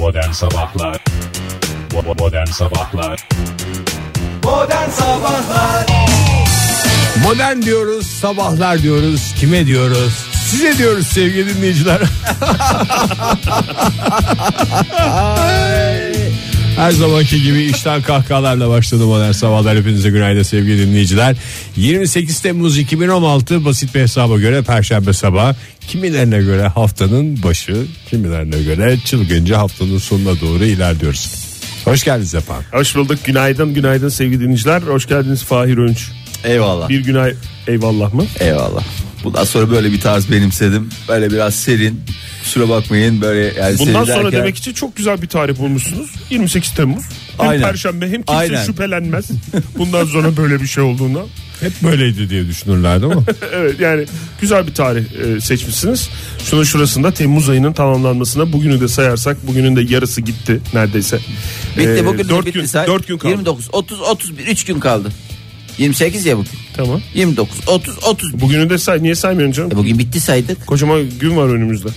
Modern Sabahlar Modern Sabahlar Modern Sabahlar Modern diyoruz, sabahlar diyoruz. Kime diyoruz? Size diyoruz sevgili dinleyiciler. Her zamanki gibi işten kahkahalarla başladı modern sabahlar. Hepinize günaydın sevgili dinleyiciler. 28 Temmuz 2016 basit bir hesaba göre Perşembe sabahı. Kimilerine göre haftanın başı, kimilerine göre çılgınca haftanın sonuna doğru ilerliyoruz. Hoş geldiniz efendim. Hoş bulduk. Günaydın, günaydın sevgili dinleyiciler. Hoş geldiniz Fahir Önç. Eyvallah. Bir günay eyvallah mı? Eyvallah. Bundan sonra böyle bir tarz benimsedim. Böyle biraz serin. Kusura bakmayın böyle yani Bundan sonra derken- demek için çok güzel bir tarih bulmuşsunuz. 28 Temmuz. Hem Aynen. perşembe hem kimse Aynen. şüphelenmez. Bundan sonra böyle bir şey olduğundan. Hep böyleydi diye düşünürlerdi ama. Evet yani güzel bir tarih e, seçmişsiniz. Şunun şurasında Temmuz ayının tamamlanmasına bugünü de sayarsak bugünün de yarısı gitti neredeyse. Bitti Ee, bugün de dört bitti gün, say. 4 gün kaldı. 29, 30, 31 3 gün kaldı. 28 ya bugün. Tamam. 29, 30, 30. Bugünü de say. Niye saymıyorsun canım? E bugün bitti saydık. Kocaman gün var önümüzde.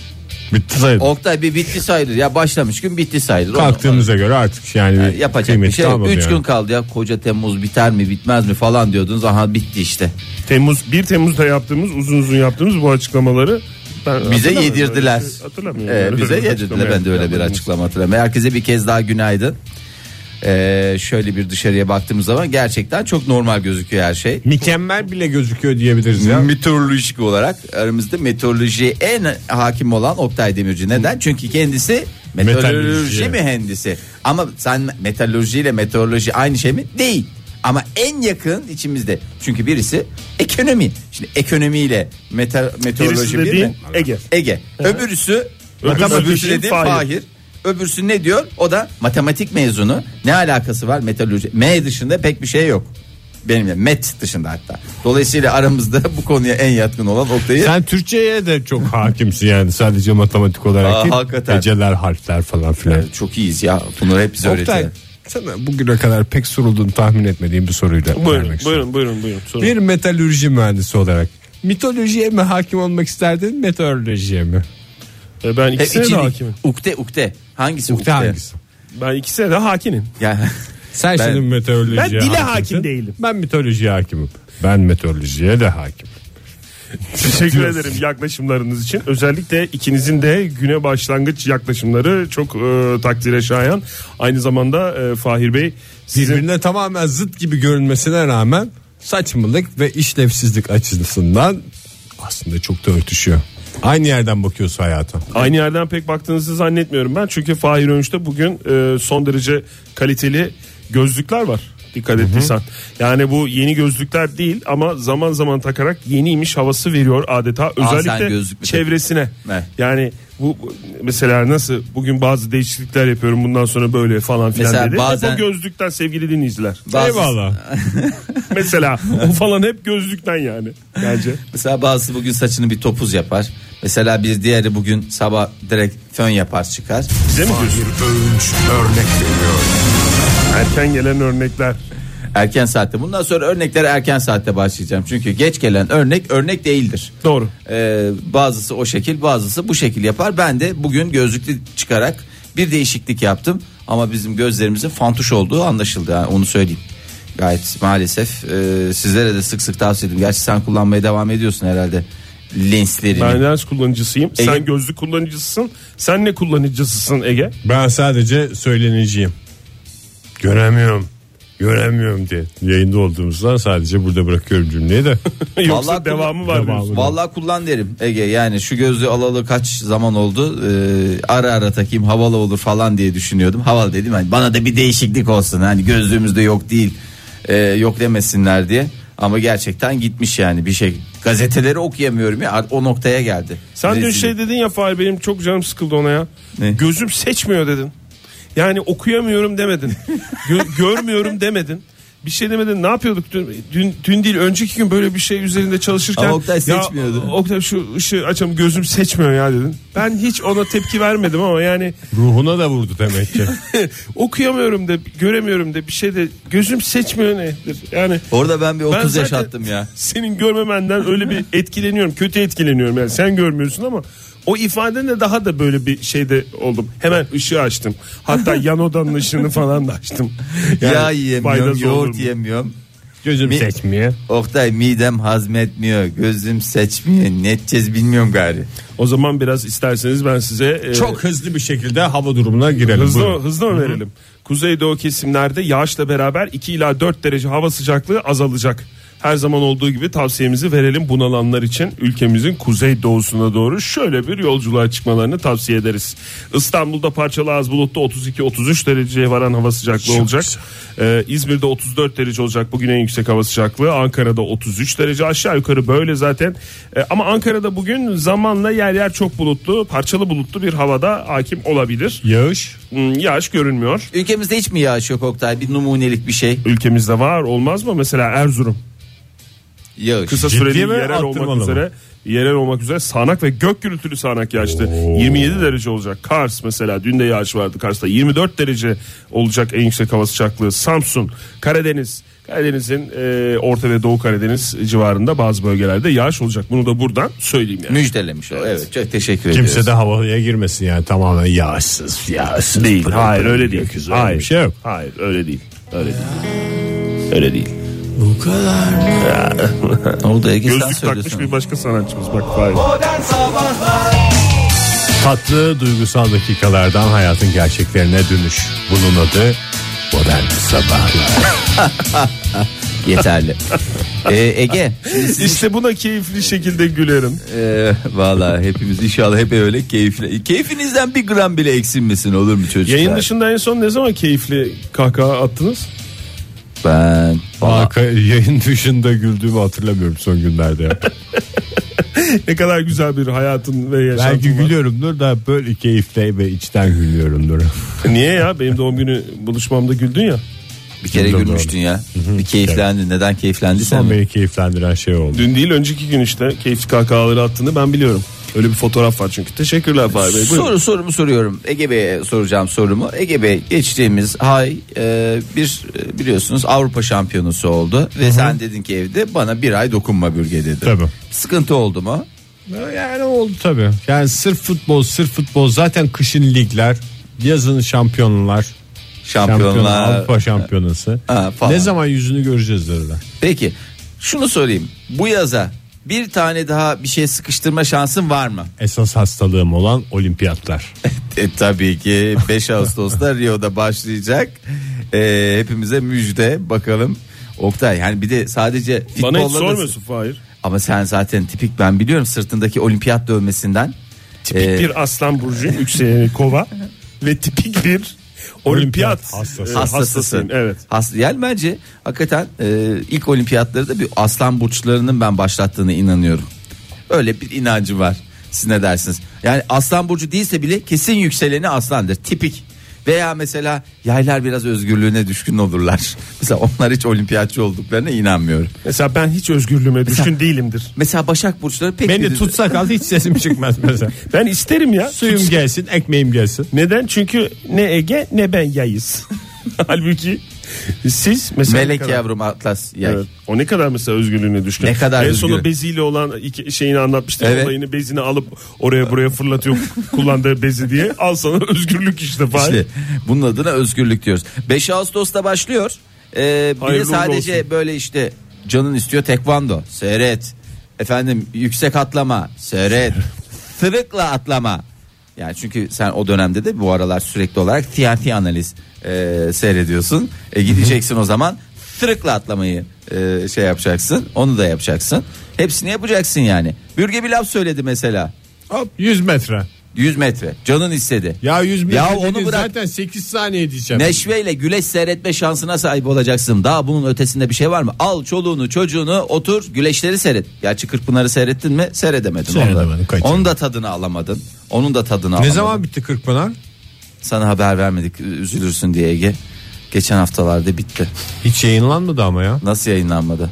Bitti sayılır. Oktay bir bitti sayılır. Ya başlamış gün bitti sayılır. Kalktığımıza göre artık yani onu- yapacak bir şey yok. kalmadı 3 yani. gün kaldı ya. Koca Temmuz biter mi bitmez mi falan diyordunuz. Aha bitti işte. Temmuz 1 Temmuz'da yaptığımız uzun uzun yaptığımız bu açıklamaları ben Bize yedirdiler. Şey Hatırlamıyorum. Ee, bize yedirdiler. Ben de öyle bir açıklama hatırlamıyorum. Herkese bir kez daha günaydın. Ee, şöyle bir dışarıya baktığımız zaman gerçekten çok normal gözüküyor her şey. Mükemmel bile gözüküyor diyebiliriz ya. Meteorolojik olarak aramızda meteorolojiye en hakim olan Oktay Demirci. Neden? Çünkü kendisi meteoroloji mühendisi. Ama sen meteoroloji ile meteoroloji aynı şey mi? Değil. Ama en yakın içimizde. Çünkü birisi ekonomi. Şimdi ekonomiyle mete, meteoroloji Birisi bir dediğin mi? Ege. Ege. Öbürüsü Öbürüsü öbürüsü dediğin dediğim Fahir. Fahir. Öbürsü ne diyor? O da matematik mezunu. Ne alakası var meteoroloji? M dışında pek bir şey yok. Benimle met dışında hatta. Dolayısıyla aramızda bu konuya en yatkın olan Oktay'ı Sen Türkçe'ye de çok hakimsin yani sadece matematik olarak Aa, değil. hakikaten. Heceler, harfler falan filan. Evet, çok iyiyiz ya. Bunları hep bize Oktay öğretiyor. sana bugüne kadar pek sorulduğunu tahmin etmediğim bir soruyla Buyurun, vermek istiyorum. buyurun, buyurun, buyurun. Sorun. Bir metalürji mühendisi olarak mitolojiye mi hakim olmak isterdin meteorolojiye mi? Ee, Ben Hep ikisine de içini- hakimim. ukde ukde. Hangisi ukde? Hangisi? Ben ikisine de hakimim. Ya, Sen Ben- şimdi meteorolojiye Ben dile hakimsin. hakim değilim. Ben mitolojiye hakimim. Ben meteorolojiye de hakim. Teşekkür ederim yaklaşımlarınız için. Özellikle ikinizin de güne başlangıç yaklaşımları çok e, takdire şayan. Aynı zamanda e, Fahir Bey sizin Birbirine tamamen zıt gibi görünmesine rağmen saçmalık ve işlevsizlik açısından aslında çok da örtüşüyor. Aynı yerden bakıyorsun hayata. aynı yerden pek baktığınızı zannetmiyorum ben. Çünkü Fahir Önç'te bugün e, son derece kaliteli gözlükler var. Dikkat ettiysen. Yani bu yeni gözlükler değil ama zaman zaman takarak yeniymiş havası veriyor adeta. Özellikle gözlük mü çevresine. Yani bu mesela nasıl bugün bazı değişiklikler yapıyorum bundan sonra böyle falan filan Mesela dedi. bazen- Hep o gözlükten sevgili dinleyiciler. bazı- Eyvallah. Mesela o falan hep gözlükten yani bence. Mesela bazısı bugün saçını bir topuz yapar. Mesela bir diğeri bugün sabah direkt fön yapar çıkar. Bize mi diyorsun? Erken gelen örnekler. Erken saatte. Bundan sonra örneklere erken saatte başlayacağım. Çünkü geç gelen örnek örnek değildir. Doğru. Ee, bazısı o şekil bazısı bu şekil yapar. Ben de bugün gözlüklü çıkarak bir değişiklik yaptım. Ama bizim gözlerimizin fantuş olduğu anlaşıldı. Yani onu söyleyeyim. Gayet maalesef e, sizlere de sık sık tavsiye ediyorum. Gerçi sen kullanmaya devam ediyorsun herhalde lenslerini. Ben lens kullanıcısıyım. Ege- Sen gözlük kullanıcısısın. Sen ne kullanıcısısın Ege? Ben sadece söyleniciyim. Göremiyorum. Göremiyorum diye. Yayında olduğumuzdan sadece burada bırakıyorum cümleyi de. Yoksa Vallahi devamı var devamı. Vallahi kullan derim Ege yani şu gözlüğü alalı kaç zaman oldu Ee, ara ara takayım havalı olur falan diye düşünüyordum havalı dedim hani bana da bir değişiklik olsun hani gözlüğümüzde yok değil Ee, yok demesinler diye ama gerçekten gitmiş yani bir şey gazeteleri okuyamıyorum ya o noktaya geldi. Sen dün Rezil. şey dedin ya Fahir benim çok canım sıkıldı ona ya. Ne? Gözüm seçmiyor dedin. Yani okuyamıyorum demedin. Gö- görmüyorum demedin. Bir şey demedin. Ne yapıyorduk dün, dün, dün değil önceki gün böyle bir şey üzerinde çalışırken. Ama Oktay ya, seçmiyordu. Oktay şu ışığı açalım gözüm seçmiyor ya dedin. Ben hiç ona tepki vermedim ama yani Ruhuna da vurdu demek ki. okuyamıyorum da göremiyorum da bir şey de gözüm seçmiyor nedir? Yani Orada ben bir Ben 30 yaş zaten attım ya. Senin görmemenden öyle bir etkileniyorum. Kötü etkileniyorum yani. Sen görmüyorsun ama O ifadenle daha da böyle bir şeyde oldum. Hemen ışığı açtım. Hatta yan odanın ışığını falan da açtım. Yani Yağ yiyemiyorum, yoğurt mu? yiyemiyorum. Gözüm Mi- seçmiyor. Oktay midem hazmetmiyor, gözüm seçmiyor. Ne edeceğiz bilmiyorum gari. O zaman biraz isterseniz ben size e, Çok hızlı bir şekilde hava durumuna girelim. Hızlı, Buyurun. hızlı mı verelim? Kuzeydoğu kesimlerde yağışla beraber 2 ila 4 derece hava sıcaklığı azalacak. Her zaman olduğu gibi tavsiyemizi verelim bunalanlar için ülkemizin kuzey doğusuna doğru şöyle bir yolculuğa çıkmalarını tavsiye ederiz. İstanbul'da parçalı az bulutlu 32-33 dereceye varan hava sıcaklığı olacak. Ee, İzmir'de 34 derece olacak bugün en yüksek hava sıcaklığı. Ankara'da 33 derece aşağı yukarı böyle zaten. Ee, ama Ankara'da bugün zamanla yer yer çok bulutlu parçalı bulutlu bir havada hakim olabilir. Yağış. Hmm, yağış görünmüyor. Ülkemizde hiç mi yağış yok Oktay? Bir numunelik bir şey. Ülkemizde var olmaz mı? Mesela Erzurum Yağış. kısa Ciddi süreli mi? yerel Attırmalı olmak mı? üzere yerel olmak üzere sağanak ve gök gürültülü sağanak yağıştı. 27 derece olacak. Kars mesela dün de yağış vardı Kars'ta. 24 derece olacak en yüksek hava sıcaklığı. Samsun, Karadeniz Karadeniz'in e, Orta ve Doğu Karadeniz civarında bazı bölgelerde yağış olacak. Bunu da buradan söyleyeyim yani. Müjdelemiş o. Evet çok teşekkür ediyoruz. Kimse de havaya girmesin yani tamamen yağışsız. Yağışsız. Değil. Hayır öyle değil. Hayır. Bir şey yok. Hayır öyle değil. Öyle değil. Öyle değil. Ne oldu Ege sen Gözlük takmış söylüyorsun. bir başka sanatçımız bak. Hayır. Tatlı duygusal dakikalardan hayatın gerçeklerine dönüş. Bunun adı modern sabahlar. Yeterli. Ee, Ege. şimdi siz- İşte buna keyifli şekilde gülerim. Ee, Valla hepimiz inşallah hep öyle keyifli. Keyfinizden bir gram bile eksilmesin olur mu çocuklar? Yayın dışında en son ne zaman keyifli kahkaha attınız? Ben Arka, yayın dışında güldüğümü hatırlamıyorum son günlerde. ya. Ne kadar güzel bir hayatın ve yaşantın Belki var. gülüyorumdur da böyle keyifle ve içten gülüyorumdur. Niye ya? Benim doğum günü buluşmamda güldün ya. bir kere Güldüm gülmüştün ya. Bir keyiflendin. Neden keyiflendiysen Son mi? beni keyiflendiren şey oldu. Dün değil önceki gün işte keyifli kahkahaları attığını ben biliyorum. Öyle bir fotoğraf var çünkü. Teşekkürler Fahri Bey. Buyurun. Soru sorumu soruyorum. Ege Bey'e soracağım sorumu. Ege Bey geçtiğimiz ay e, bir e, biliyorsunuz Avrupa şampiyonusu oldu ve sen dedin ki evde bana bir ay dokunma bürge dedi. Tabii. Sıkıntı oldu mu? Yani oldu tabii. Yani sırf futbol, sırf futbol zaten kışın ligler, yazın şampiyonlar, Şampiyonlar. şampiyonlar, Avrupa şampiyonası. Ha, falan. ne zaman yüzünü göreceğiz dediler. Peki şunu sorayım. Bu yaza bir tane daha bir şey sıkıştırma şansın var mı? Esas hastalığım olan olimpiyatlar. E, tabii ki 5 Ağustos'ta Rio'da başlayacak. E, hepimize müjde bakalım. Oktay yani bir de sadece Bana hiç futbolla da- sormuyorsun Fahir. Ama sen zaten tipik ben biliyorum sırtındaki olimpiyat dövmesinden. Tipik Ee, bir aslan burcu yükseleni kova ve tipik bir olimpiyat hastası. hastasısın. Evet. Has- yani bence hakikaten e, ilk olimpiyatları da bir aslan burçlarının ben başlattığını inanıyorum. Öyle bir inancı var. Siz ne dersiniz? Yani aslan burcu değilse bile kesin yükseleni aslandır. Tipik. Veya mesela yaylar biraz özgürlüğüne düşkün olurlar. Mesela onlar hiç olimpiyatçı olduklarına inanmıyorum. Mesela ben hiç özgürlüğüme düşkün değilimdir. Mesela Başak burçları pek Beni bir- tutsa kal hiç sesim çıkmaz mesela. Ben isterim ya. Suyum gelsin, ekmeğim gelsin. Neden? Çünkü ne Ege ne ben yayız. Halbuki siz mesela Melek kadar- yavrum Atlas yay. Evet. O ne kadar mesela özgürlüğüne düşkün. Ne kadar en sonu beziyle olan iki şeyini anlatmıştı. Evet. Olayını bezini alıp oraya buraya fırlatıyor kullandığı bezi diye. Al sana özgürlük işte. Fahir. İşte bunun adına özgürlük diyoruz. 5 Ağustos'ta başlıyor. Ee, bir de sadece olsun. böyle işte canın istiyor tekvando seyret. Efendim yüksek atlama seyret. Tırıkla atlama. Yani çünkü sen o dönemde de bu aralar sürekli olarak TNT analiz e, seyrediyorsun. E, gideceksin o zaman tırıkla atlamayı e, şey yapacaksın. Onu da yapacaksın. Hepsini yapacaksın yani. Bürge bir laf söyledi mesela. Hop 100 metre. 100 metre. Canın istedi. Ya 100 metre Ya onu bırak. zaten 8 saniye diyeceğim. Neşveyle güleş seyretme şansına sahip olacaksın. Daha bunun ötesinde bir şey var mı? Al çoluğunu çocuğunu otur güleşleri seyret. Gerçi Kırkpınar'ı seyrettin mi? Seyredemedin. Seyredemedim, Onu da- tadını alamadın. Onun da tadını ne alamadın. zaman bitti Kırkpınar? Sana haber vermedik üzülürsün diye Ege. Geçen haftalarda bitti. Hiç yayınlanmadı ama ya. Nasıl yayınlanmadı?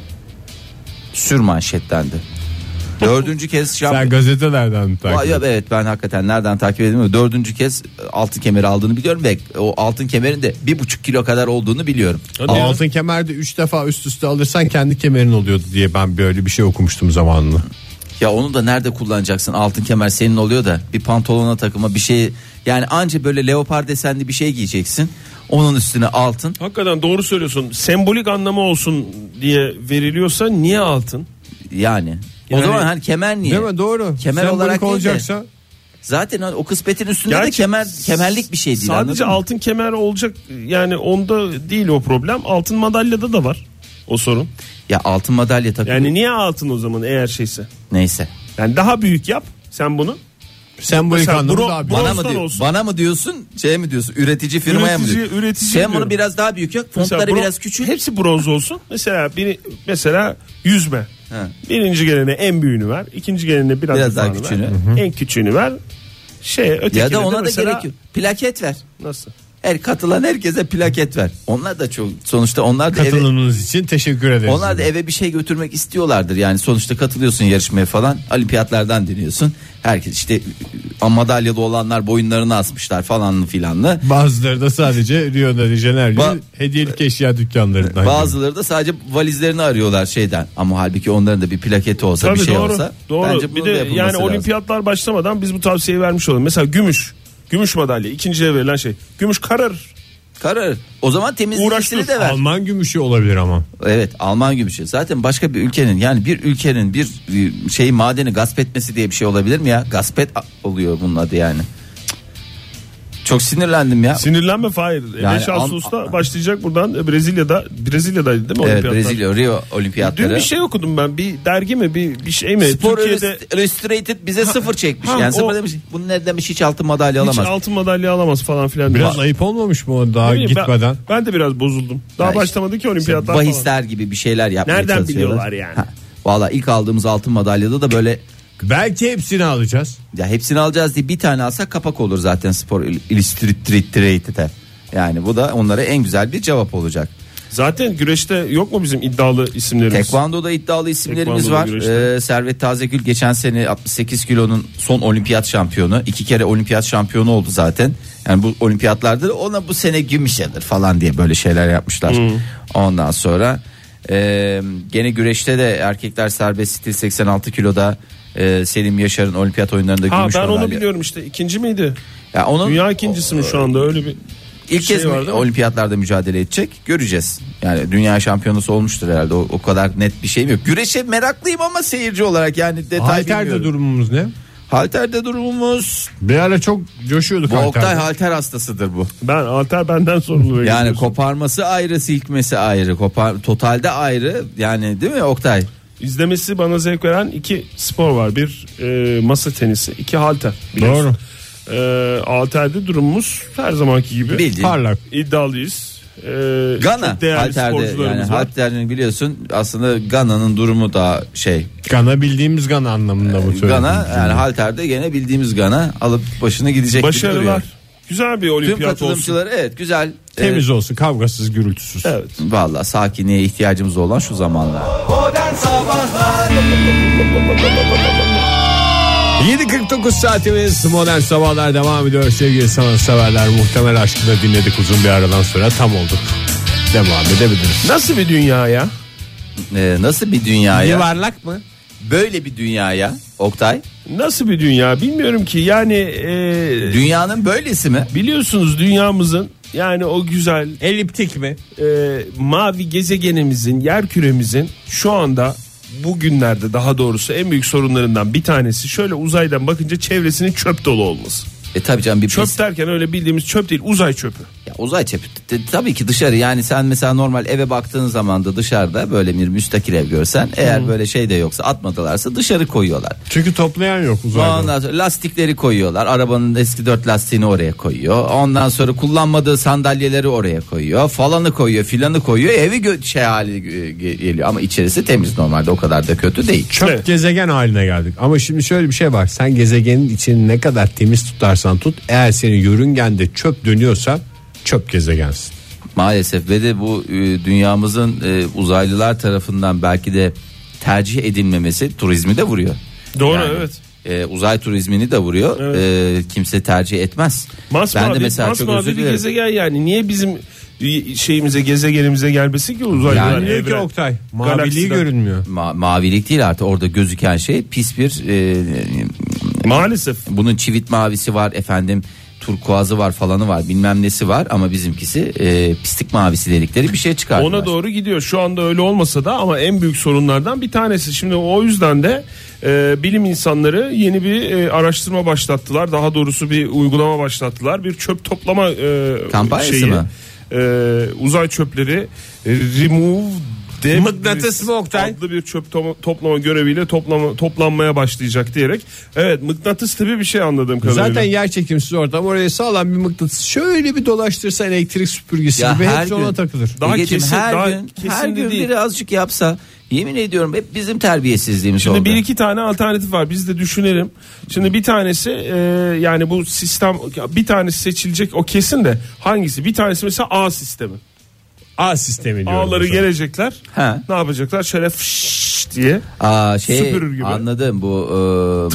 Sür manşetlendi. Dördüncü kez Sen şampiyon. gazetelerden mi takip Vay ya, evet ben hakikaten nereden takip edeyim dördüncü kez e, altın kemeri aldığını biliyorum ve o altın kemerin de bir buçuk kilo kadar olduğunu biliyorum. Ama altın kemerde 3 defa üst üste alırsan kendi kemerin oluyordu diye ben böyle bir şey okumuştum zamanında. Ya onu da nerede kullanacaksın? Altın kemer senin oluyor da bir pantolona takıma bir şey yani anca böyle leopar desenli bir şey giyeceksin. Onun üstüne altın. Hakikaten doğru söylüyorsun. Sembolik anlamı olsun diye veriliyorsa niye altın? Yani. O Yani- zaman hani kemer niye? Değil mi? Doğru. Kemer Sembolik olarak değil de. olacaksa Zaten o kısmetin üstünde de Gerçi kemer kemerlik bir şey değil. Sadece anladın mı? altın kemer olacak yani onda değil o problem. Altın madalyada da var o sorun. Ya altın madalya takıyor. Yani niye altın o zaman eğer şeyse? Neyse. Yani daha büyük yap sen bunu. Sembolik Mesela anlamı bro- daha büyük. bro- Bana mı diyor? olsun. Bana mı diyorsun? Şey mi diyorsun? Üretici firmaya mı Üretici- diyorsun? üretici Sen bunu diyorum. biraz daha büyük yap. Mesela Fontları bro- biraz küçült. Hepsi bronz olsun. Mesela biri mesela yüzme. He. Birinci gelene en büyüğünü ver. ikinci gelene biraz, Biraz daha ufağını küçüğünü. ver. En küçüğünü ver. Şey ötekine Ya da ona da mesela- gerek yok. Plaket ver. Nasıl? Her katılan herkese plaket ver. Onlar da çok sonuçta onlar da eve, Katılımınız için teşekkür ederiz. onlar da eve bir şey götürmek istiyorlardır. Yani sonuçta katılıyorsun yarışmaya falan. Olimpiyatlardan deniyorsun. Herkes işte madalyalı olanlar boyunlarını asmışlar falanlı filanlı. Bazıları da sadece Rio de gibi Ba- hediyelik eşya dükkanlarından. Bazıları da sadece valizlerini arıyorlar şeyden. Ama halbuki onların da bir plaketi olsa Tabii bir şey doğru. olsa. doğru. Bence bir de yani lazım. olimpiyatlar başlamadan biz bu tavsiyeyi vermiş olalım. Mesela gümüş. Gümüş madalya ikinciye verilen şey. Gümüş kararır. Karar. O zaman temizlikçisini de ver. Alman gümüşü olabilir ama. Evet Alman gümüşü. Zaten başka bir ülkenin yani bir ülkenin bir şey madeni gasp etmesi diye bir şey olabilir mi ya? Gasp et oluyor bunun adı yani. Çok sinirlendim ya. Sinirlenme Fahir. Yani 5 am- Ağustos'ta başlayacak buradan e, Brezilya'da. Brezilya'daydı değil mi Evet olimpiyatlar? Brezilya Rio olimpiyatları. Dün bir şey okudum ben. Bir dergi mi bir bir şey mi? Spor Türkiye'de Illustrated bize sıfır çekmiş. ha, yani sıfır o- demiş. Bu ne demiş hiç altın madalya hiç alamaz. altın madalya alamaz falan filan. Biraz ayıp olmamış mı o daha bileyim, gitmeden? Ben, ben de biraz bozuldum. Daha Ya işte- başlamadı ki olimpiyatlar falan. Bahisler gibi bir şeyler yapmaya Nereden biliyorlar yani? Ha, Valla ilk aldığımız altın madalyada da böyle Belki hepsini alacağız. ya hepsini alacağız diye bir tane alsak kapak olur zaten spor illustrated'e. Yani bu da onlara en güzel bir cevap olacak. Zaten güreşte yok mu bizim iddialı isimlerimiz? Tekvando'da iddialı isimlerimiz Tekvando'da var. Ee, Servet Tazegül geçen sene 68 kilonun son olimpiyat şampiyonu. iki kere olimpiyat şampiyonu oldu zaten. Yani bu olimpiyatlarda da ona bu sene gümüş alır falan diye böyle şeyler yapmışlar. Ondan sonra e, gene güreşte de erkekler serbest stil 86 kiloda e, Selim Yaşar'ın olimpiyat oyunlarında Ha gümüş ben onu madalya. biliyorum işte. ikinci miydi? Ya onun Dünya ikincisi mi şu anda öyle bir İlk şey kez mi var olimpiyatlarda mücadele edecek göreceğiz. Yani dünya şampiyonusu olmuştur herhalde o, o kadar net bir şeyim yok. Güreşe meraklıyım ama seyirci olarak yani detay Halter'de bilmiyorum. durumumuz ne? Halter'de durumumuz Bir ara çok coşuyorduk bu Oktay halterde. halter hastasıdır bu. Ben alter benden sorumlu. Yani koparması ayrı silkmesi ayrı kopar totalde ayrı yani değil mi Oktay? İzlemesi bana zevk veren iki spor var. Bir e, masa tenisi, iki halter. biliyorsun. Doğru. E, halterde durumumuz her zamanki gibi. Bildiğin. Parlak. İddialıyız. E, Gana halterde yani sporcularımız var. halterini biliyorsun aslında Gana'nın durumu da şey Gana bildiğimiz Gana anlamında bu söylediğim Gana yani halterde gene bildiğimiz Gana alıp başına gidecek gibi duruyor. Başarılar. Güzel bir Tüm olimpiyat olsun. katılımcıları evet güzel. Temiz olsun kavgasız gürültüsüz. Evet. Valla sakinliğe ihtiyacımız olan şu zamanlar. Modern Sabahlar 7.49 saatimiz modern sabahlar devam ediyor sevgili sanatseverler muhtemel aşkını dinledik uzun bir aradan sonra tam olduk devam edebiliriz. Nasıl bir dünya ya? Ee, nasıl bir dünyaya? Yuvarlak mı? Böyle bir dünyaya Oktay. Nasıl bir dünya bilmiyorum ki yani e, Dünyanın böylesi mi? biliyorsunuz dünyamızın yani o güzel Eliptik mi? e, mavi gezegenimizin yer küremizin şu anda bugünlerde daha doğrusu en büyük sorunlarından bir tanesi şöyle uzaydan bakınca çevresinin çöp dolu olması. E tabii canım bir Çöp pis- derken öyle bildiğimiz çöp değil uzay çöpü. Uzay t- tabii ki dışarı yani sen mesela normal eve baktığın zaman da dışarıda böyle bir müstakil ev görsen eğer böyle şey de yoksa atmadılarsa dışarı koyuyorlar. Çünkü toplayan yok uzayda. Ondan sonra lastikleri koyuyorlar. Arabanın eski dört lastiğini oraya koyuyor. Ondan sonra kullanmadığı sandalyeleri oraya koyuyor. Falanı koyuyor, filanı koyuyor. Evi gö- şey hali e, ge- geliyor ama içerisi temiz normalde o kadar da kötü değil. Çöp Evet. gezegen haline geldik. Ama şimdi şöyle bir şey var. Sen gezegenin içini ne kadar temiz tutarsan tut. Eğer senin yörüngende çöp dönüyorsa çöp gezegensin. Maalesef ve de bu e, dünyamızın e, uzaylılar tarafından belki de tercih edilmemesi turizmi de vuruyor. Doğru Yani, evet. e, uzay turizmini de vuruyor. E, kimse tercih etmez. Masmavi, ben de mesela çok masmavi özür bir dilerim. gezegen yani niye bizim şeyimize gezegenimize gelmesi ki uzaylılar Yani- Diyor ki evren. Oktay maviliği Galaksiden. görünmüyor. Ma- mavilik değil artık orada gözüken şey pis bir e, Maalesef. bunun çivit mavisi var efendim turkuazı var falanı var bilmem nesi var ama bizimkisi e, pislik mavisi dedikleri bir şey çıkardılar. Ona doğru gidiyor. Şu anda öyle olmasa da ama en büyük sorunlardan bir tanesi. Şimdi o yüzden de e, bilim insanları yeni bir e, araştırma başlattılar. Daha doğrusu bir uygulama başlattılar. Bir çöp toplama e, Kampanyası şeyi. mı? E, uzay çöpleri e, remove debris Mıknatıs mı Oktay? adlı bir çöp to- toplama göreviyle toplama, toplanmaya başlayacak diyerek. Evet mıknatıs gibi bir şey anladığım kadarıyla. Zaten yer çekimsiz ortam oraya sağlam bir mıknatıs şöyle bir dolaştırsa elektrik süpürgesi Ya gibi her hepsi ona gün- takılır. Daha Egeciğim, kesin- her daha gün kesin her de gün değil. biri azıcık yapsa yemin ediyorum hep bizim terbiyesizliğimiz Şimdi oldu. bir iki tane alternatif var biz de düşünelim. Şimdi bir tanesi e, yani bu sistem bir tanesi seçilecek o kesin de hangisi? Bir tanesi mesela A sistemi. A sistemi diyorum. Zaman. gelecekler. He. Ne yapacaklar? Şöyle fış diye Aa, şey, Süpürür gibi. Anladım bu e,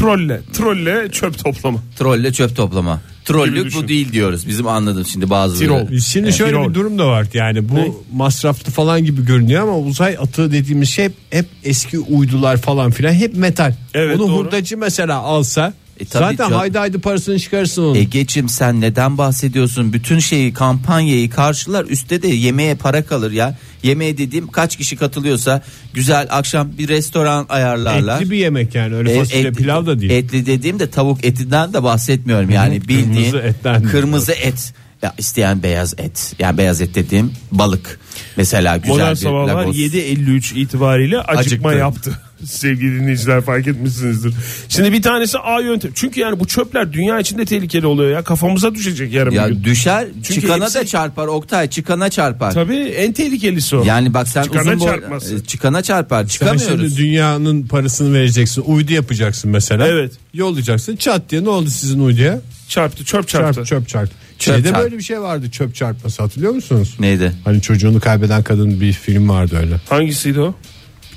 trolle, trolle çöp toplama. trolle çöp toplama. Trollük bu değil diyoruz. Bizim anladım şimdi bazıları. Tirol. Şimdi şöyle Tirol. bir durum da var yani bu Ne? masraflı falan gibi görünüyor ama uzay atığı dediğimiz şey hep, hep eski uydular falan filan hep metal. Evet, Onu doğru. hurdacı mesela alsa E, zaten haydi haydi parasını çıkarırsın onun. Egeciğim sen neden bahsediyorsun? Bütün şeyi kampanyayı karşılar üstte de yemeğe para kalır ya. Yemeğe dediğim kaç kişi katılıyorsa güzel akşam bir restoran ayarlarlar. Etli bir yemek yani öyle E, fasulye etli- pilav da değil. Etli dediğimde tavuk etinden de bahsetmiyorum. Yani bildiğin kırmızı etten. kırmızı et. Ya isteyen beyaz et. Yani beyaz et dediğim balık. Mesela güzel Modern bir sabahlar lagos. 7.53 itibariyle acıkma Acıktı. yaptı. Sevgili dinleyiciler fark etmişsinizdir. Şimdi bir tanesi A yöntem. Çünkü yani bu çöpler dünya içinde tehlikeli oluyor ya. Kafamıza düşecek yarın bir Ya gün. düşer Çünkü çıkana hepsi- da çarpar Oktay çıkana çarpar. Tabii en tehlikelisi o. Yani bak sen Çıkana uzun çarpması. e, çıkana çarpar Sen çıkamıyoruz. şimdi dünyanın parasını vereceksin. Uydu yapacaksın mesela. Evet. Yollayacaksın. Çat diye ne oldu sizin uyduya? Çarptı çöp çarptı. Çarp çöp çarp. Çöp Şeyde çarp. böyle bir şey vardı çöp çarpması hatırlıyor musunuz? Neydi? Hani çocuğunu kaybeden kadın bir film vardı öyle. Hangisiydi o?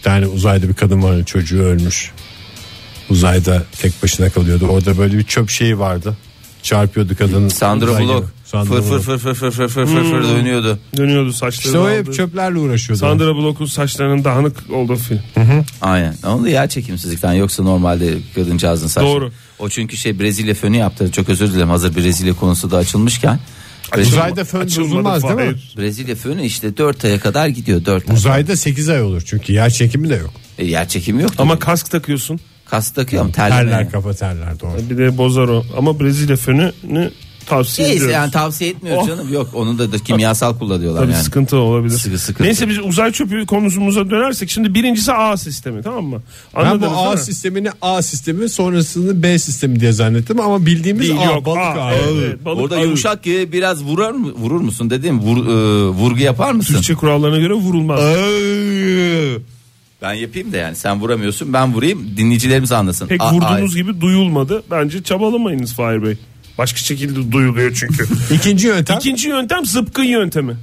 Bir tane uzayda bir kadın var çocuğu ölmüş. Uzayda tek başına kalıyordu. Orada böyle bir çöp şeyi vardı. Çarpıyordu kadın. Sandra Bullock. Sandra Fır fır Bullock. fır fır fır fır fır fır fır dönüyordu. Dönüyordu saçları. İşte o hep çöplerle uğraşıyordu. Sandra Bullock'un saçlarının dağınık olduğu film. Aynen. Onu da yer çekimsizlikten yoksa normalde kadıncağızın saçı. Doğru. O çünkü şey Brezilya fönü yaptı. Çok özür dilerim hazır Brezilya konusu da açılmışken. Brezilya, Uzayda fön Açılmadı bozulmaz değil mi? Fahir. Brezilya fönü işte 4 aya kadar gidiyor 4 ay. Uzayda 8 ay olur çünkü yer çekimi de yok. E, yer çekimi yok. Ama kask takıyorsun. kas takıyor ama terleme. Terler kafa terler doğru. Bir de bozar o. Ama Brezilya fönünü tavsiye Neyse ediyoruz. yani tavsiye etmiyoruz Oh. canım. Yok onu da, da kimyasal kullanıyorlar Tabii yani. sıkıntı olabilir. Sıkı- sıkıntı. Neyse biz uzay çöpü konusumuza dönersek şimdi birincisi A sistemi tamam mı? Ben bu Anladınız A mi? sistemini A sistemi sonrasını B sistemi diye zannettim ama bildiğimiz Değil, A yok, balık A, A. evet, evet, balık Orada ağır. yumuşak gibi biraz vurur mu, vurur musun dedim. Vur, e, vurgu yapar mısın? Türkçe kurallarına göre vurulmaz. Ben yapayım da yani sen vuramıyorsun ben vurayım dinleyicilerimiz anlasın. Pek A- vurduğunuz gibi duyulmadı. Bence çabalamayınız Fahir Bey. Başka şekilde duyuluyor çünkü. İkinci yöntem İkinci yöntem zıpkın yöntemi.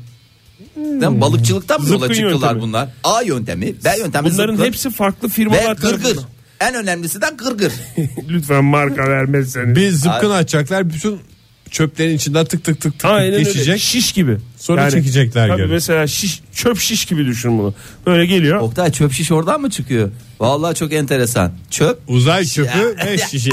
Aynen. Balıkçılıktan mı yola Zıpkın çıktılar yöntemi. bunlar? A yöntemi, B yöntemi Bunların zıpkın hepsi farklı ve firmalar gırgır. tarafından. En önemlisi de gırgır. Lütfen marka vermezseniz. bir zıpkın açacaklar bütün çöplerin içinden tık tık tık tık Aynen öyle. geçecek. Şiş gibi. Sonra çekecekler tabii geri. Mesela şiş, çöp şiş gibi düşün bunu. Böyle geliyor. Oktay çöp şiş oradan mı çıkıyor? Vallahi çok enteresan. Çöp Uzay çöpü ve şişi.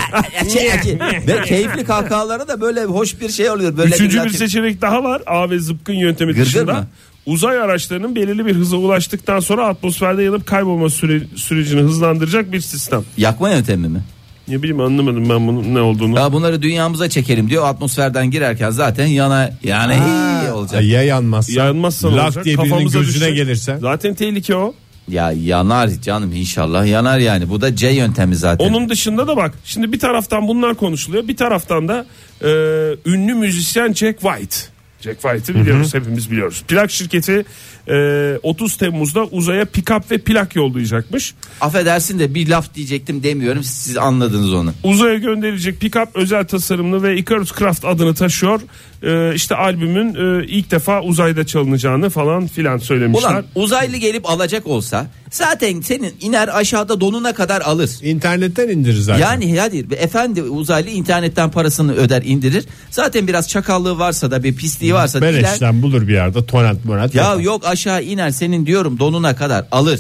ve keyifli kahkahalara da böyle hoş bir şey oluyor. Böyle Üçüncü güzel bir seçenek daha var. A ve zıpkın yöntemi Gırgır dışında. mı? Uzay araçlarının belirli bir hıza ulaştıktan sonra atmosferde yanıp kaybolma süre, sürecini hızlandıracak bir sistem. Yakma yöntemi mi? Ne bileyim anlamadım ben bunun ne olduğunu. Ya bunları dünyamıza çekelim diyor. Atmosferden girerken zaten yana yani iyi olacak. Ya yanmazsa. Yanmazsa ne Lak olacak? diye birinin Kafamıza gözüne düşecek. gelirse. Zaten tehlike o. Ya yanar canım inşallah yanar yani. Bu da C yöntemi zaten. Onun dışında da bak şimdi bir taraftan bunlar konuşuluyor bir taraftan da e, ünlü müzisyen Jack White. Jack White'ı biliyoruz hepimiz biliyoruz. Plak şirketi e, 30 Temmuz'da uzaya pick-up ve plak yollayacakmış. Affedersin de bir laf diyecektim demiyorum. Siz anladınız onu. Uzaya gönderilecek pick-up özel tasarımlı ve Icarus Craft adını taşıyor. E, işte albümün e, ilk defa uzayda çalınacağını falan filan söylemişler. Ulan uzaylı gelip alacak olsa zaten senin iner aşağıda donuna kadar alır. İnternetten indirir zaten. Yani hadi efendi uzaylı internetten parasını öder indirir. Zaten biraz çakallığı varsa da bir pisliği varsa diler. Beleşten bulur bir yerde tonat monat. Ya yapar. yok aşağı iner senin diyorum donuna kadar alır.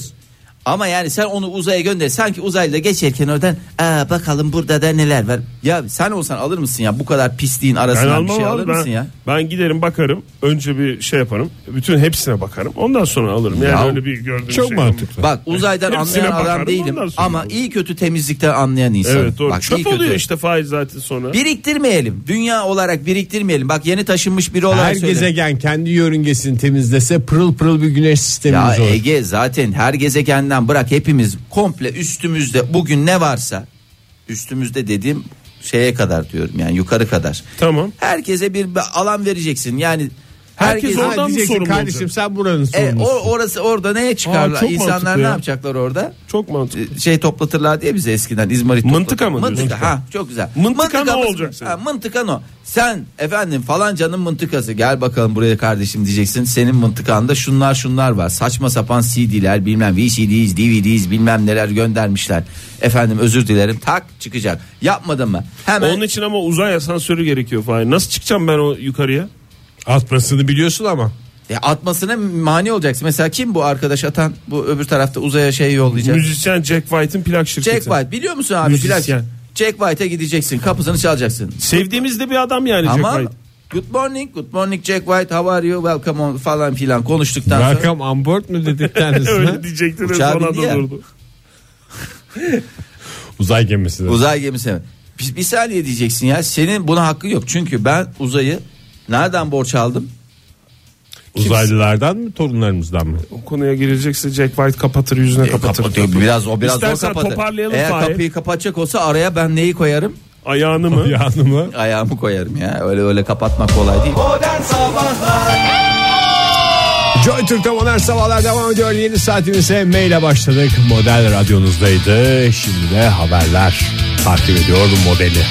Ama yani sen onu uzaya gönder sanki uzaylı geçerken oradan Aa, bakalım burada da neler var. Ya sen olsan alır mısın ya bu kadar pisliğin arasından bir şey abi, alır ben, mısın ya? ben giderim bakarım önce bir şey yaparım bütün hepsine bakarım ondan sonra alırım yani Ya, öyle bir gördüğüm Çok şey mantıklı. Bak uzaydan Hepsine anlayan adam değilim ama alırım. iyi kötü temizlikten anlayan insan. Evet doğru Bak, iyi çöp kötü. oluyor işte faiz zaten sonra. Biriktirmeyelim. Dünya olarak biriktirmeyelim. Bak yeni taşınmış biri olarak Her söyle. gezegen kendi yörüngesini temizlese pırıl pırıl bir güneş Ya sistemimiz olur. Ege zaten her gezegenden bırak hepimiz komple üstümüzde bugün ne varsa üstümüzde dediğim şeye kadar diyorum yani yukarı kadar. Tamam. Herkese bir alan vereceksin. Yani Herkes herkes oradan mı diyeceksin sorumlu kardeşim olacak? sen buranın e, sorumlusun. o, orası orada neye çıkarlar? Aa, çok İnsanlar mantıklı ne ya. yapacaklar orada? Çok mantıklı. E, Şey toplatırlar diye bize eskiden İzmarit Mıntıka mı diyorsun? Mıntıka ha çok güzel. Mıntıka ne Mıntıkamız- olacak senin? Ha, mıntıkan o. Sen efendim falancanın mıntıkası gel bakalım buraya kardeşim diyeceksin. Senin mıntıkanda şunlar şunlar var. Saçma sapan CD'ler bilmem VCD'yiz DVD'yiz bilmem neler göndermişler. Efendim özür dilerim tak çıkacak. Yapmadın mı? Hemen Onun için ama uzay asansörü gerekiyor Fahir. Nasıl çıkacağım ben o yukarıya? Atmasını biliyorsun ama. E, atmasına mani olacaksın. Mesela kim bu arkadaş atan bu öbür tarafta uzaya şey yollayacak? Müzisyen Jack White'ın plak şirketi. Jack White biliyor musun abi? Müzisyen. Plak- Jack White'a gideceksin kapısını çalacaksın. Sevdiğimiz de bir adam yani Ama Jack White. good morning good morning Jack White how are you welcome on falan filan konuştuktan sonra. Welcome on board mu dedik kendisine? Öyle diyecektin Uçağı sonra ya. da durdu. Uzay gemisi. de. Uzay gemisi. Bir, bir saniye diyeceksin ya senin buna hakkı yok. Çünkü ben uzayı nereden borç aldım? Uzaylılardan mı torunlarımızdan mı? O konuya girecekse Jack White kapatır yüzüne kapatır. Kapatıyor. Biraz o biraz İstersen zor kapatır. toparlayalım Eğer Fahir. kapıyı kapatacak olsa araya ben neyi koyarım? Ayağını mı? Yanı mı? Ayağımı koyarım ya. Öyle öyle kapatmak kolay değil. Modern Sabahlar Joy Türk'te modern sabahlar devam ediyor. Yeni saatimize maile başladık. Model radyonuzdaydı. Şimdi de haberler takip ediyor modeli.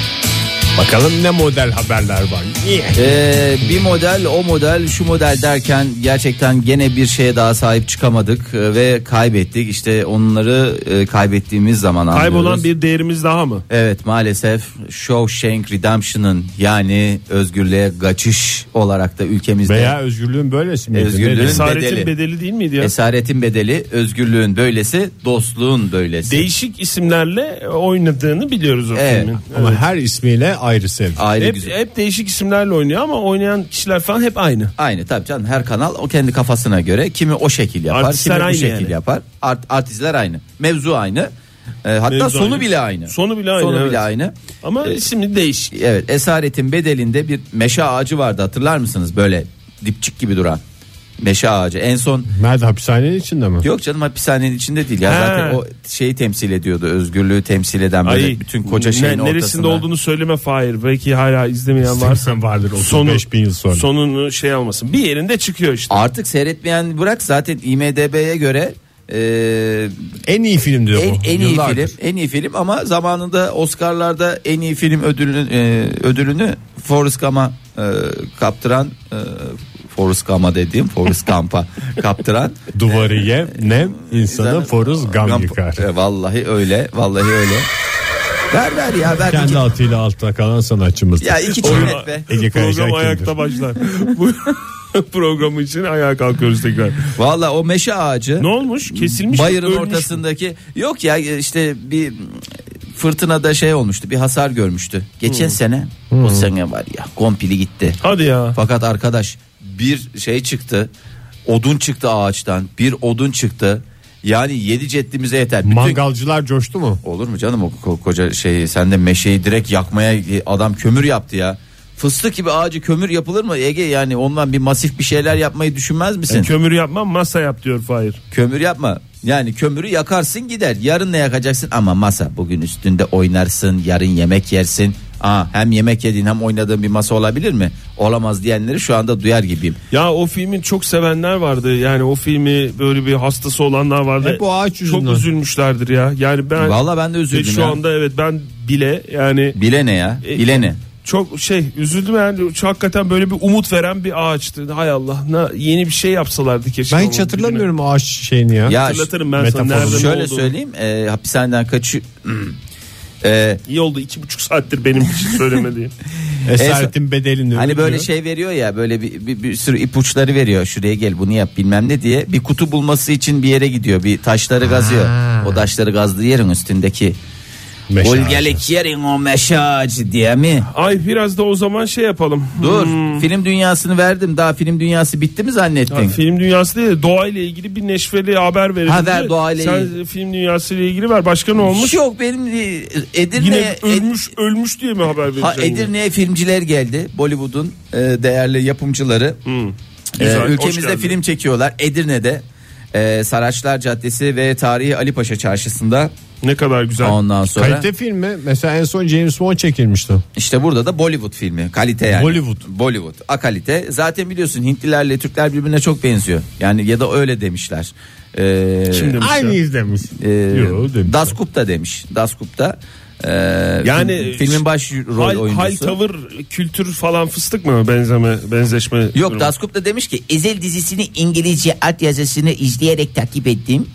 Bakalım ne model haberler var. Niye? Ee, bir model o model şu model derken gerçekten gene bir şeye daha sahip çıkamadık e, ve kaybettik. İşte onları e, kaybettiğimiz zaman anlıyoruz. Kaybolan bir değerimiz daha mı? Evet maalesef Shawshank Redemption'ın yani özgürlüğe kaçış olarak da ülkemizde Veya özgürlüğün böylesi miydi? Özgürlüğün-? Esaretin bedeli. bedeli. değil miydi ya? esaretin bedeli özgürlüğün böylesi dostluğun böylesi. Değişik isimlerle oynadığını biliyoruz o Evet. filmin. Ama Evet. her ismiyle ayrı sev. Aile Hep, güzel. hep değişik isimlerle oynuyor ama oynayan kişiler falan hep aynı. Aynı tabii canım her kanal o kendi kafasına göre kimi o şekil yapar Artistler kimi bu aynı şekil yani. yapar. Art, artistler aynı. Mevzu aynı. Ee, hatta Mevzu sonu aynı. bile aynı. Sonu bile aynı, Sonu evet. bile aynı. Ama ismi değişik. Evet esaretin bedelinde bir meşe ağacı vardı hatırlar mısınız böyle dipçik gibi duran meşe ağacı en son Nerede hapishanenin içinde mi? yok canım hapishanenin içinde değil ya He. zaten o şeyi temsil ediyordu özgürlüğü temsil eden böyle Ay, bütün koca ne- şeyin neresinde ortasında. olduğunu söyleme Fahir. Belki hala izlemeyen varsa vardır 35 bin yıl sonra. sonunu şey almasın. Bir yerinde çıkıyor işte. Artık seyretmeyen bırak zaten IMDB'ye göre e, En iyi film diyor en, bu. en iyi Yıllardır. film en iyi film ama zamanında Oscar'larda en iyi film ödülünü e, ödülünü Forrest Gump'a e, kaptıran e, Forrest Gump'a dediğim Forrest Gump'a kaptıran Duvarı ye ne insanı İnsanı- Forrest Gump Gump- yıkar. E, vallahi öyle vallahi öyle. ver ver ya ver. Kendi iki, atıyla altta kalan sanatçımız. ya iki Program- çiğnet be. Ege Program ayakta başlar. Bu programı için ayağa kalkıyoruz tekrar. Vallahi o meşe ağacı Ne olmuş? Kesilmiş mi? bayırın Ölmüş mü? ortasındaki yok ya işte bir fırtınada şey olmuştu bir hasar görmüştü. Geçen sene o sene var ya kompili gitti. Hadi ya. Fakat arkadaş bir şey çıktı. Odun çıktı ağaçtan. Bir odun çıktı. Yani yedi ceddimize yeter. Bütün... Mangalcılar coştu mu? Olur mu canım o ko- koca şeyi sen de meşeyi direkt yakmaya adam kömür yaptı ya. Fıstık gibi ağacı kömür yapılır mı Ege yani ondan bir masif bir şeyler yapmayı düşünmez misin? Kömür yapmam masa yap diyor Fahir. kömür yapma. Yani kömürü yakarsın gider. Yarın ne yakacaksın ama masa bugün üstünde oynarsın, yarın yemek yersin. Aa, hem yemek yediğin hem oynadığın bir masa olabilir mi? Olamaz diyenleri şu anda duyar gibiyim. Ya o filmin çok sevenler vardı. Yani o filmi böyle bir hastası olanlar vardı. Hep o ağaç yüzünden. Çok üzülmüşlerdir ya. Yani ben Vallahi ben de üzüldüm şu ya. anda evet ben bile yani Bile ne ya? E, Bile ne? çok şey üzüldüm yani Çok hakikaten böyle bir umut veren bir ağaçtı. Hay Allah ne, yeni bir şey yapsalardı keşke. Ben hiç hatırlamıyorum ağaç şeyini ya. Ya Hatırlatırım ben sana Metaforu. nerede ne şöyle olduğunu. söyleyeyim e, hapishaneden kaçıyor. e, İyi oldu iki buçuk saattir benim bir şey söylemediğim. Esaretin bedelini. Hani böyle şey veriyor ya böyle bir, bir, bir sürü ipuçları veriyor. Şuraya gel bunu yap bilmem ne diye. Bir kutu bulması için bir yere gidiyor. Bir taşları gazıyor. O taşları gazdığı yerin üstündeki. Meşe Gölgelik yerin o meşe ağacı diye mi? Ay biraz da o zaman şey yapalım. Dur Hmm. film dünyasını verdim. Daha film dünyası bitti mi zannettin? Ya, film dünyası değil de doğayla ilgili bir neşveli haber verelim. Ha, ver de doğayla Sen ilgili. film dünyası ile ilgili ver. Başka ne olmuş? Yok benim e, Edirne Yine ölmüş ölmüş diye mi haber Ha, vereceğim? Edirne'ye filmciler geldi. Bollywood'un e, değerli yapımcıları. Hmm. E, Güzel, hoş ülkemizde film çekiyorlar. Edirne'de e, Saraçlar Caddesi ve Tarihi Ali Paşa Çarşısı'nda. Ne kadar güzel. Ondan sonra Kalite filmi mesela en son James Bond çekilmişti. işte burada da Bollywood filmi. Kalite yani. Bollywood. Bollywood. A kalite. Zaten biliyorsun Hintlilerle Türkler birbirine çok benziyor. Yani ya da öyle demişler. E, Kim demiş ya? izlemiş. e, Yo, demiş. Das Gupta demiş. Das Gupta. E, Yani film- filmin baş rol hal, oyuncusu. hal, tavır, kültür falan fıstık mı benzeme, benzeşme? Yok durumu? Das Gupta demiş ki Ezel dizisini İngilizce alt yazısını izleyerek takip ettim.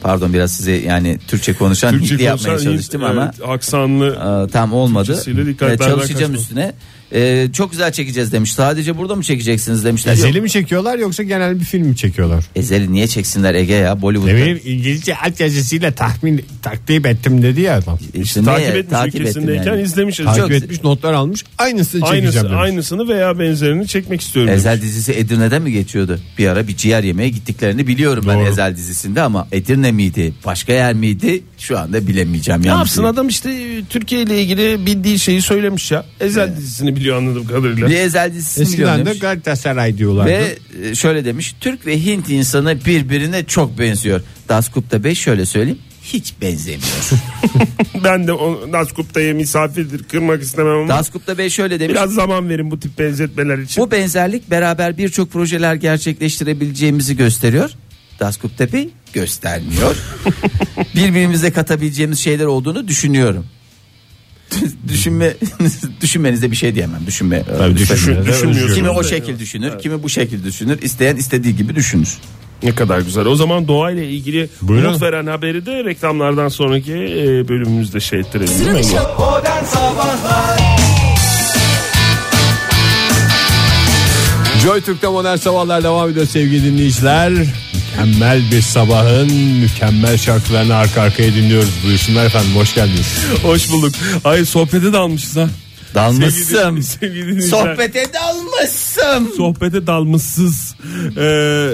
Pardon biraz size yani Türkçe konuşan Türkçe Hintli yapmaya konuşan çalıştım Hint, ama evet, aksanlı e, tam olmadı. Dikkatlerden E, çalışacağım üstüne. E, çok güzel çekeceğiz demiş. Sadece burada mı çekeceksiniz demişler. Ezeli mi çekiyorlar yoksa genel bir film mi çekiyorlar? Ezeli niye çeksinler Ege ya Bollywood'da? Eminim İngilizce alt yazısıyla tahmin takip ettim dedi ya adam. İşte takip neye? etmiş takip ülkesindeyken yani. izlemişiz. Takip Çok- etmiş notlar almış aynısını çekeceğim Aynısı, demiş. aynısını veya benzerini çekmek istiyorum. demiş. Ezel dizisi Edirne'de mi geçiyordu? Bir ara bir ciğer yemeye gittiklerini biliyorum ben Doğru. Ezel dizisinde ama Edirne miydi? Başka yer miydi? Şu anda bilemeyeceğim. Ne yapsın diyeyim. adam işte Türkiye ile ilgili bildiği şeyi söylemiş ya. Ezel dizisini biliyor anladığım kadarıyla. Bir Ezel dizisini Eskiden de demiş. Galatasaray diyorlardı. Ve e, şöyle demiş Türk ve Hint insanı birbirine çok benziyor. Das Gupta Bey şöyle söyleyeyim hiç benzemiyor. Ben de o Naskup'taya misafirdir kırmak istemem ama Das Gupta Bey şöyle demiş. biraz zaman verin bu tip benzetmeler için. Bu benzerlik beraber birçok projeler gerçekleştirebileceğimizi gösteriyor. Das Gupta Bey göstermiyor. Birbirimize katabileceğimiz şeyler olduğunu düşünüyorum. Düşünme düşünmenize bir şey diyemem. Düşünme. Tabii Lütfen. düşünmenize düşünmüyorsunuz Kimi o şekil düşünür, kimi bu şekil düşünür. İsteyen istediği gibi düşünür. Ne kadar güzel. O zaman doğayla ilgili Buyurun. umut veren haberi de reklamlardan sonraki e, bölümümüzde şey ettirelim Joy Türk'te modern sabahlar devam ediyor sevgili dinleyiciler. Mükemmel bir sabahın mükemmel şarkılarını arka arkaya dinliyoruz. Buyursunlar efendim hoş geldiniz. Hoş bulduk. Ay sohbete dalmışız ha. Dalmışsın. Sevgili, sevgili. Sohbete dalmışsın. Sohbete dalmışsız. Ee,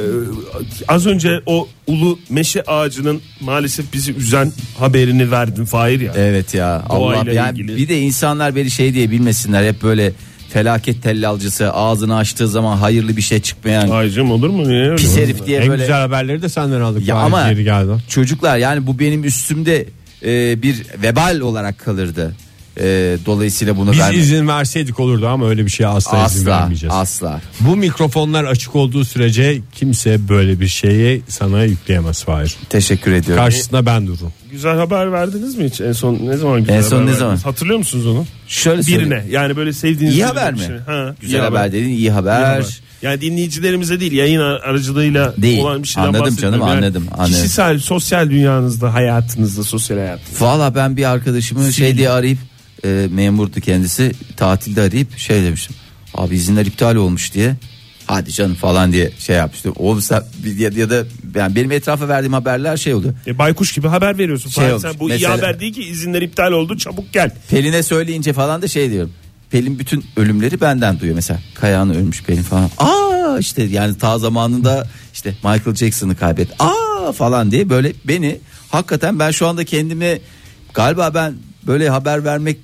az önce o ulu meşe ağacının maalesef bizi üzen haberini verdin Fahir ya. Evet ya Allah yani ilgili. bir de insanlar beni şey diye bilmesinler hep böyle felaket tellalcısı ağzını açtığı zaman hayırlı bir şey çıkmayan Aycım olur mu? Niye öyle? pis herif diye en böyle güzel haberleri de senden aldık. Ya ama- geri geldi. çocuklar yani bu benim üstümde e, bir vebal olarak kalırdı. E, dolayısıyla bunu Biz ben izin verseydik olurdu ama öyle bir şeye asla, izin asla vermeyeceğiz. asla. Bu mikrofonlar açık olduğu sürece kimse böyle bir şeyi sana yükleyemez Fahir. Teşekkür ediyorum. Karşısında ben dururum. Güzel haber verdiniz mi hiç? En son ne zaman güzel En son haber ne verdiniz? zaman? Hatırlıyor musunuz onu? Şöyle söyleyeyim. Birine yani böyle sevdiğiniz İyi birine haber bir mi? şey. Ha, Güzel iyi haber dedin iyi haber. İyi haber. Yani dinleyicilerimize değil yayın aracılığıyla Değil. olan bir şeyden Anladım bahsetmiyorum. canım, Yani anladım, anladım. Kişisel, sosyal dünyanızda, hayatınızda, sosyal hayatınızda. Valla ben bir arkadaşımı şey diye arayıp e, memurdu kendisi tatilde arayıp şey demiştim. Abi izinler iptal olmuş diye. Hadi canım falan diye şey yapmıştım. O mesela ya, ya da yani benim etrafa verdiğim haberler şey oldu. E, baykuş gibi haber veriyorsun. Şey sen bu iyi mesela- haber değil ki izinler iptal oldu çabuk gel. Pelin'e söyleyince falan da şey diyorum. Pelin bütün ölümleri benden duyuyor mesela. Kayağın ölmüş Pelin falan. Aa işte yani ta zamanında işte Michael Jackson'ı kaybet. Aa falan diye böyle beni hakikaten ben şu anda kendimi galiba ben böyle haber vermek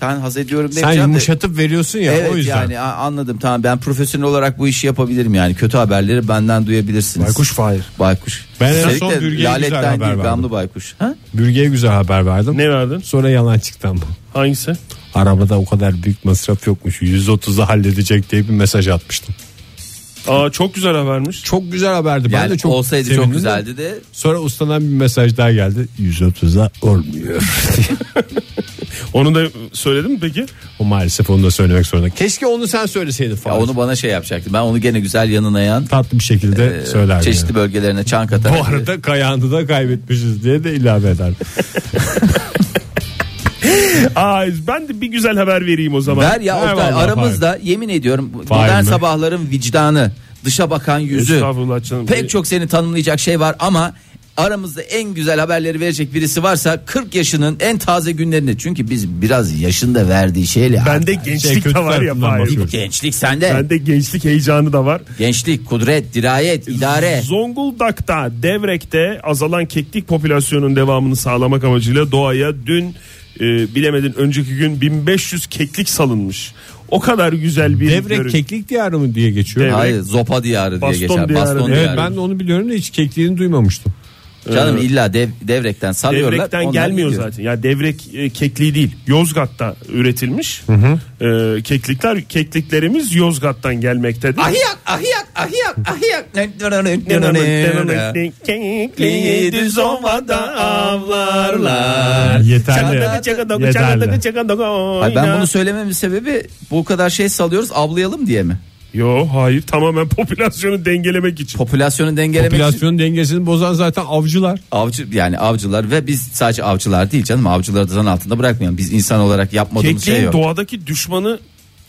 tan haz ediyorum Sen demeyeceğim de- yumuşatıp veriyorsun ya Evet o yüzden. yani a- anladım tamam ben profesyonel olarak bu işi yapabilirim yani kötü haberleri benden duyabilirsiniz. Baykuş Fahir. Baykuş. Ben en Üstelik son de Bürge'ye güzel laletten haber değil verdim. gamlı baykuş. Ha? Bürge'ye güzel haber verdim. Ne verdin? Sonra yalan çıktı ama. Hangisi? Arabada o kadar büyük masraf yokmuş. 130'a halledecek diye bir mesaj atmıştım. Aa çok güzel habermiş. Çok güzel haberdi. ben Yani de çok olsaydı sevindim çok de. güzeldi de Sonra ustadan bir mesaj daha geldi. 130'a olmuyor. Onu da söyledim mi peki? O maalesef onu da söylemek zorunda. Keşke onu sen söyleseydin Ya falan. onu bana şey yapacaktı. Ben onu gene güzel yanına yan tatlı bir şekilde e, söylerdim. çeşitli yani. bölgelerine çank atarak. Bu arada kayağını da kaybetmişiz diye de ilave eder. Aa, ben de bir güzel haber vereyim o zaman. Ver ya Oktay, vallahi aramızda yemin ediyorum Fahir modern mi? sabahların vicdanı, dışa bakan yüzü. Canım. Pek çok seni tanımlayacak şey var ama aramızda en güzel haberleri verecek birisi varsa 40 yaşının en taze günlerinde. Çünkü biz biraz yaşında verdiği şeyle. Bende Şey, gençlik kötü de var ya. Fahir. gençlik sende. Bende gençlik heyecanı da var. Gençlik, kudret, dirayet, idare. Zonguldak'ta Devrek'te azalan keklik popülasyonunun devamını sağlamak amacıyla doğaya dün e, bilemedin önceki gün 1500 keklik salınmış. O kadar güzel bir Devrek görüntü. keklik diyarı mı diye geçiyor. Devrek. Hayır, zopa diyarı diye Baston geçer. diyarı Baston diye. Evet diyarı. ben de onu biliyorum da hiç kekliğini duymamıştım. Canım illa dev, devrekten salıyorlar. Devrekten gelmiyor gidiyor. zaten. Ya devrek e, kekliği değil. Yozgat'ta üretilmiş. E, keklikler kekliklerimiz Yozgat'tan gelmektedir. Ahiyak, ahiyak, ahiyak, ahiyak. Kekliği düz ovada avlarlar. Yeterli. Ay ben bunu söylememin sebebi bu kadar şey salıyoruz avlayalım diye mi? Yo hayır tamamen popülasyonu dengelemek için. Popülasyonu dengelemek için Popülasyonun dengesini bozan zaten avcılar. avcı yani avcılar ve biz sadece avcılar değil canım avcıları da zan altında bırakmayalım. Biz insan olarak yapmadığımız Kekliğin şey yok. doğadaki düşmanı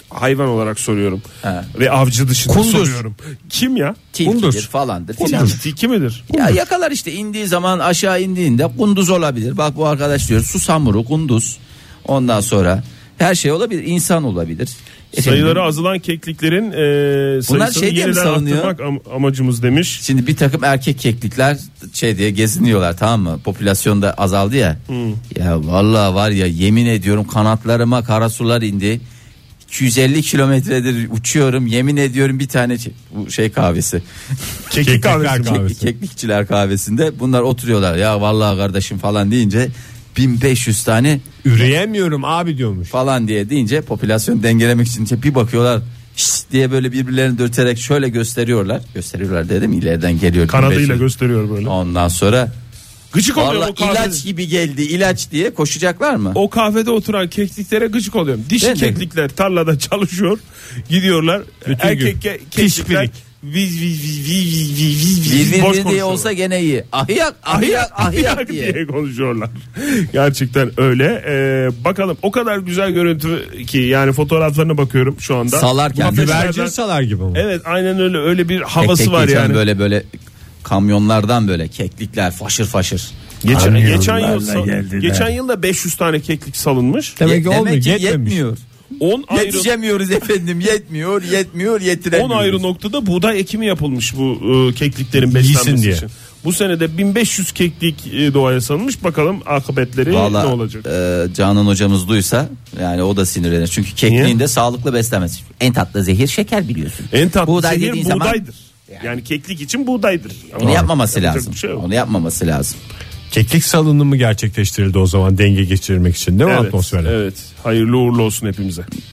hayvan olarak soruyorum. He. Ve avcı dışında Kunduz. soruyorum. Kim ya? Tilkidir Kunduz. falandır filan. Tilki midir? Ya yakalar işte indiği zaman aşağı indiğinde kunduz olabilir. Bak bu arkadaş diyor susamuru kunduz. Ondan sonra her şey olabilir. insan olabilir. Efendim, Sayıları azalan kekliklerin e, Bunlar sayısını şey diye mi yeniden savunuyor? arttırmak am- amacımız demiş. Şimdi bir takım erkek keklikler şey diye geziniyorlar tamam mı? Popülasyon da azaldı ya. Ya vallahi var ya yemin ediyorum kanatlarıma kara sular indi. 250 kilometredir uçuyorum yemin ediyorum bir tane şey- bu şey kahvesi Keklik kahvesi. keklikçiler kahvesinde bunlar oturuyorlar ya vallahi kardeşim falan deyince 1500 tane Üreyemiyorum abi diyormuş. falan diye deyince popülasyon dengelemek için bir bakıyorlar "Şşt" diye böyle birbirlerini dürterek şöyle gösteriyorlar gösteriyorlar dedim ileriden geliyor Kanadıyla 1500. gösteriyor böyle. ondan sonra Gıcık oluyor o kahvede. ilaç gibi geldi ilaç diye koşacaklar mı? O kahvede oturan kekliklere gıcık oluyorum. Dişi Ben de. keklikler tarlada çalışıyor. Gidiyorlar. Bütün gün. Erkek ke- keklikler pirik. Viz viz viz viz viz viz viz viz bir boş diye olsa gene iyi. Ahiyak ahiyak ahiyak diye. diye. konuşuyorlar. Gerçekten öyle. Ee, bakalım o kadar güzel görüntü ki yani fotoğraflarına bakıyorum şu anda. Salarken Güvercin salar gibi mi? Evet aynen öyle öyle bir Tek havası tek var geçen yani. böyle böyle kamyonlardan böyle keklikler faşır faşır. Geçen, geçen yıl geçen yılda 500 tane keklik salınmış. Demek ki Ye- olmuyor, ki yetmemiş. yetmiyor. 10 ayrı Yetişemiyoruz efendim yetmiyor yetmiyor 10 yetiremiyoruz. ayrı noktada buğday ekimi yapılmış bu e, kekliklerin beslenmesi diye. için. Bu senede 1500 keklik e, doğaya salınmış. Bakalım akıbetleri Valla ne olacak? e, Canan hocamız duysa yani o da sinirlenir. Çünkü kekliğin de sağlıklı beslenmesi. En tatlı zehir şeker biliyorsun. En tatlı Buğday zehir dediğin zaman- buğdaydır. Yani. keklik için buğdaydır. Ama Onu yapmaması yapacak lazım. şey yok. Onu yapmaması lazım. Keklik salınımı gerçekleştirildi o zaman denge geçirmek için değil mi Evet, atmosfere? evet. Hayırlı uğurlu olsun hepimize.